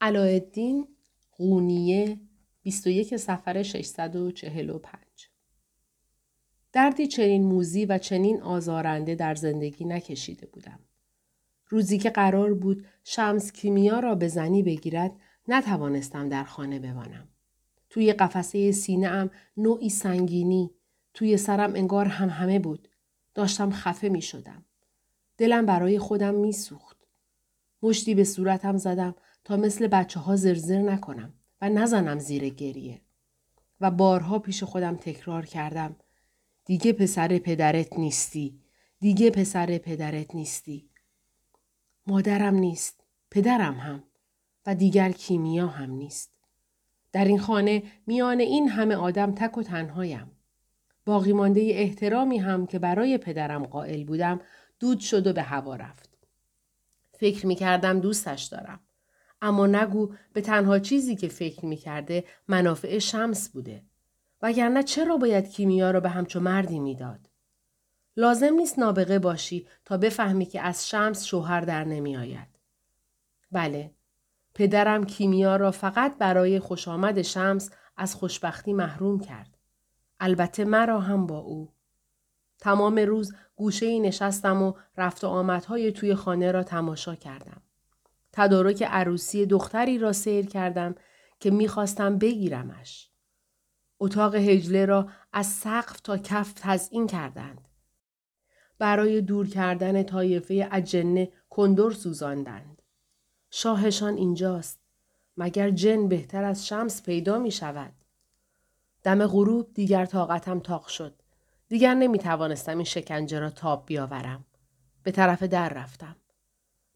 علایالدین قونیه 21 سفر 645 دردی چنین موزی و چنین آزارنده در زندگی نکشیده بودم. روزی که قرار بود شمس کیمیا را به زنی بگیرد نتوانستم در خانه بمانم. توی قفسه سینه ام نوعی سنگینی توی سرم انگار هم همه بود. داشتم خفه می شدم. دلم برای خودم می سوخت. مشتی به صورتم زدم تا مثل بچه ها زرزر نکنم و نزنم زیر گریه. و بارها پیش خودم تکرار کردم. دیگه پسر پدرت نیستی. دیگه پسر پدرت نیستی. مادرم نیست. پدرم هم. و دیگر کیمیا هم نیست. در این خانه میان این همه آدم تک و تنهایم. باقی مانده احترامی هم که برای پدرم قائل بودم دود شد و به هوا رفت. فکر می کردم دوستش دارم. اما نگو به تنها چیزی که فکر می کرده منافع شمس بوده. وگرنه چرا باید کیمیا را به همچو مردی می‌داد؟ لازم نیست نابغه باشی تا بفهمی که از شمس شوهر در نمی آید. بله، پدرم کیمیا را فقط برای خوش آمد شمس از خوشبختی محروم کرد. البته مرا هم با او. تمام روز گوشه ای نشستم و رفت و آمدهای توی خانه را تماشا کردم. تدارک عروسی دختری را سیر کردم که می‌خواستم بگیرمش. اتاق هجله را از سقف تا کف تزئین کردند. برای دور کردن طایفه اجنه کندور سوزاندند. شاهشان اینجاست. مگر جن بهتر از شمس پیدا می شود. دم غروب دیگر طاقتم تاق شد. دیگر نمی توانستم این شکنجه را تاب بیاورم. به طرف در رفتم.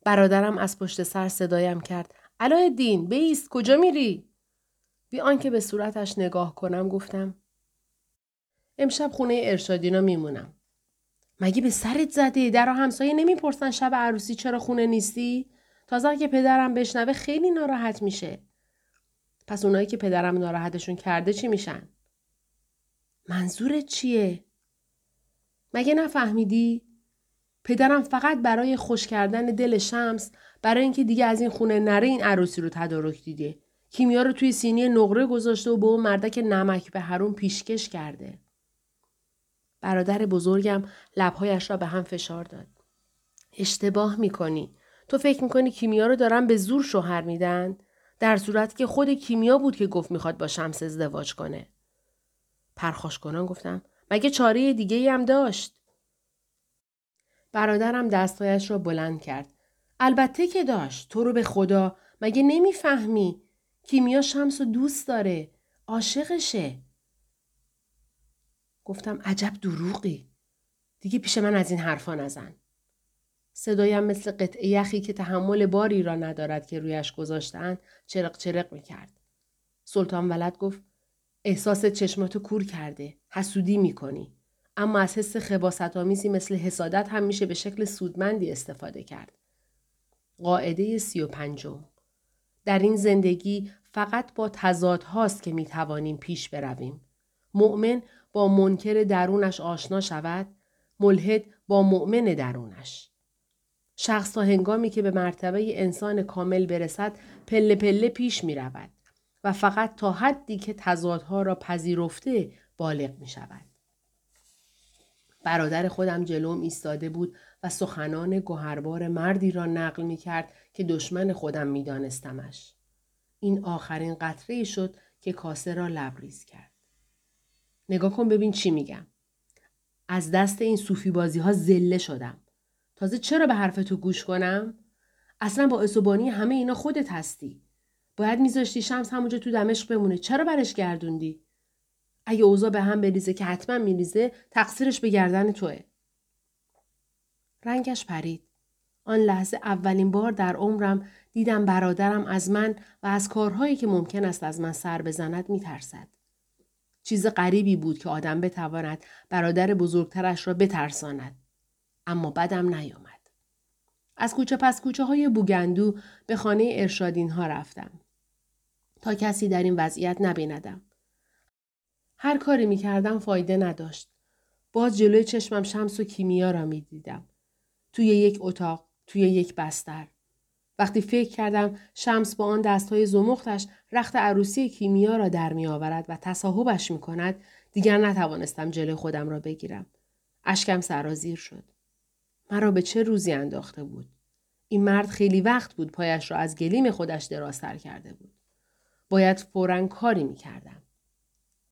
برادرم از پشت سر صدایم کرد. دین بیست کجا میری؟ بی آنکه به صورتش نگاه کنم گفتم. امشب خونه ارشادینا میمونم. مگه به سرت زده؟ در همسایه نمی‌پرسن شب عروسی چرا خونه نیستی؟ تازه که پدرم بشنوه خیلی ناراحت میشه. پس اونایی که پدرم ناراحتشون کرده چی میشن؟ منظورت چیه؟ مگه نفهمیدی؟ پدرم فقط برای خوش کردن دل شمس برای اینکه دیگه از این خونه نره این عروسی رو تدارک دیده. کیمیا رو توی سینی نقره گذاشته و به اون مردک نمک به هرون پیشکش کرده. برادر بزرگم لبهایش را به هم فشار داد. اشتباه می‌کنی. تو فکر می‌کنی کیمیا رو دارن به زور شوهر میدن؟ در صورت که خود کیمیا بود که گفت می‌خواد با شمس ازدواج کنه. پرخاش کنان گفتم مگه چاره دیگه هم داشت؟ برادرم دستایش را بلند کرد. البته که داشت. تو رو به خدا مگه نمی‌فهمی؟ کیمیا شمس و دوست داره. عاشقشه. گفتم عجب دروغی. دیگه پیش من از این حرفا نزن. صدایم مثل قطعه یخی که تحمل باری را ندارد که رویش گذاشتن چرق چرق می کرد. سلطان ولد گفت احساس چشماتو کور کرده. حسودی می کنی. اما از حس خباست آمیزی مثل حسادت هم میشه به شکل سودمندی استفاده کرد. قاعده سی و پنجم. در این زندگی فقط با تضاد هاست که می توانیم پیش برویم. مؤمن با منکر درونش آشنا شود، ملحد با مؤمن درونش. شخص تا هنگامی که به مرتبه انسان کامل برسد پله پله پیش می رود و فقط تا حدی که تضادها را پذیرفته بالغ می شود. برادر خودم جلوم ایستاده بود و سخنان گوهربار مردی را نقل می کرد که دشمن خودم می دانستمش. این آخرین قطره شد که کاسه را لبریز کرد. نگاه کن ببین چی میگم. از دست این صوفی بازی ها زله شدم. تازه چرا به حرف تو گوش کنم؟ اصلا با اسوبانی همه اینا خودت هستی. باید میذاشتی شمس همونجا تو دمشق بمونه. چرا برش گردوندی؟ اگه اوضاع به هم بریزه که حتما میریزه تقصیرش به گردن توه. رنگش پرید. آن لحظه اولین بار در عمرم دیدم برادرم از من و از کارهایی که ممکن است از من سر بزند میترسد. چیز غریبی بود که آدم بتواند برادر بزرگترش را بترساند. اما بدم نیامد. از کوچه پس کوچه های بوگندو به خانه ارشادین ها رفتم. تا کسی در این وضعیت نبیندم. هر کاری می کردم فایده نداشت. باز جلوی چشمم شمس و کیمیا را می دیدم. توی یک اتاق، توی یک بستر. وقتی فکر کردم شمس با آن دستهای زمختش رخت عروسی کیمیا را در می آورد و تصاحبش می کند دیگر نتوانستم جلوی خودم را بگیرم. اشکم سرازیر شد. مرا به چه روزی انداخته بود؟ این مرد خیلی وقت بود پایش را از گلیم خودش درازتر کرده بود. باید فورا کاری می کردم.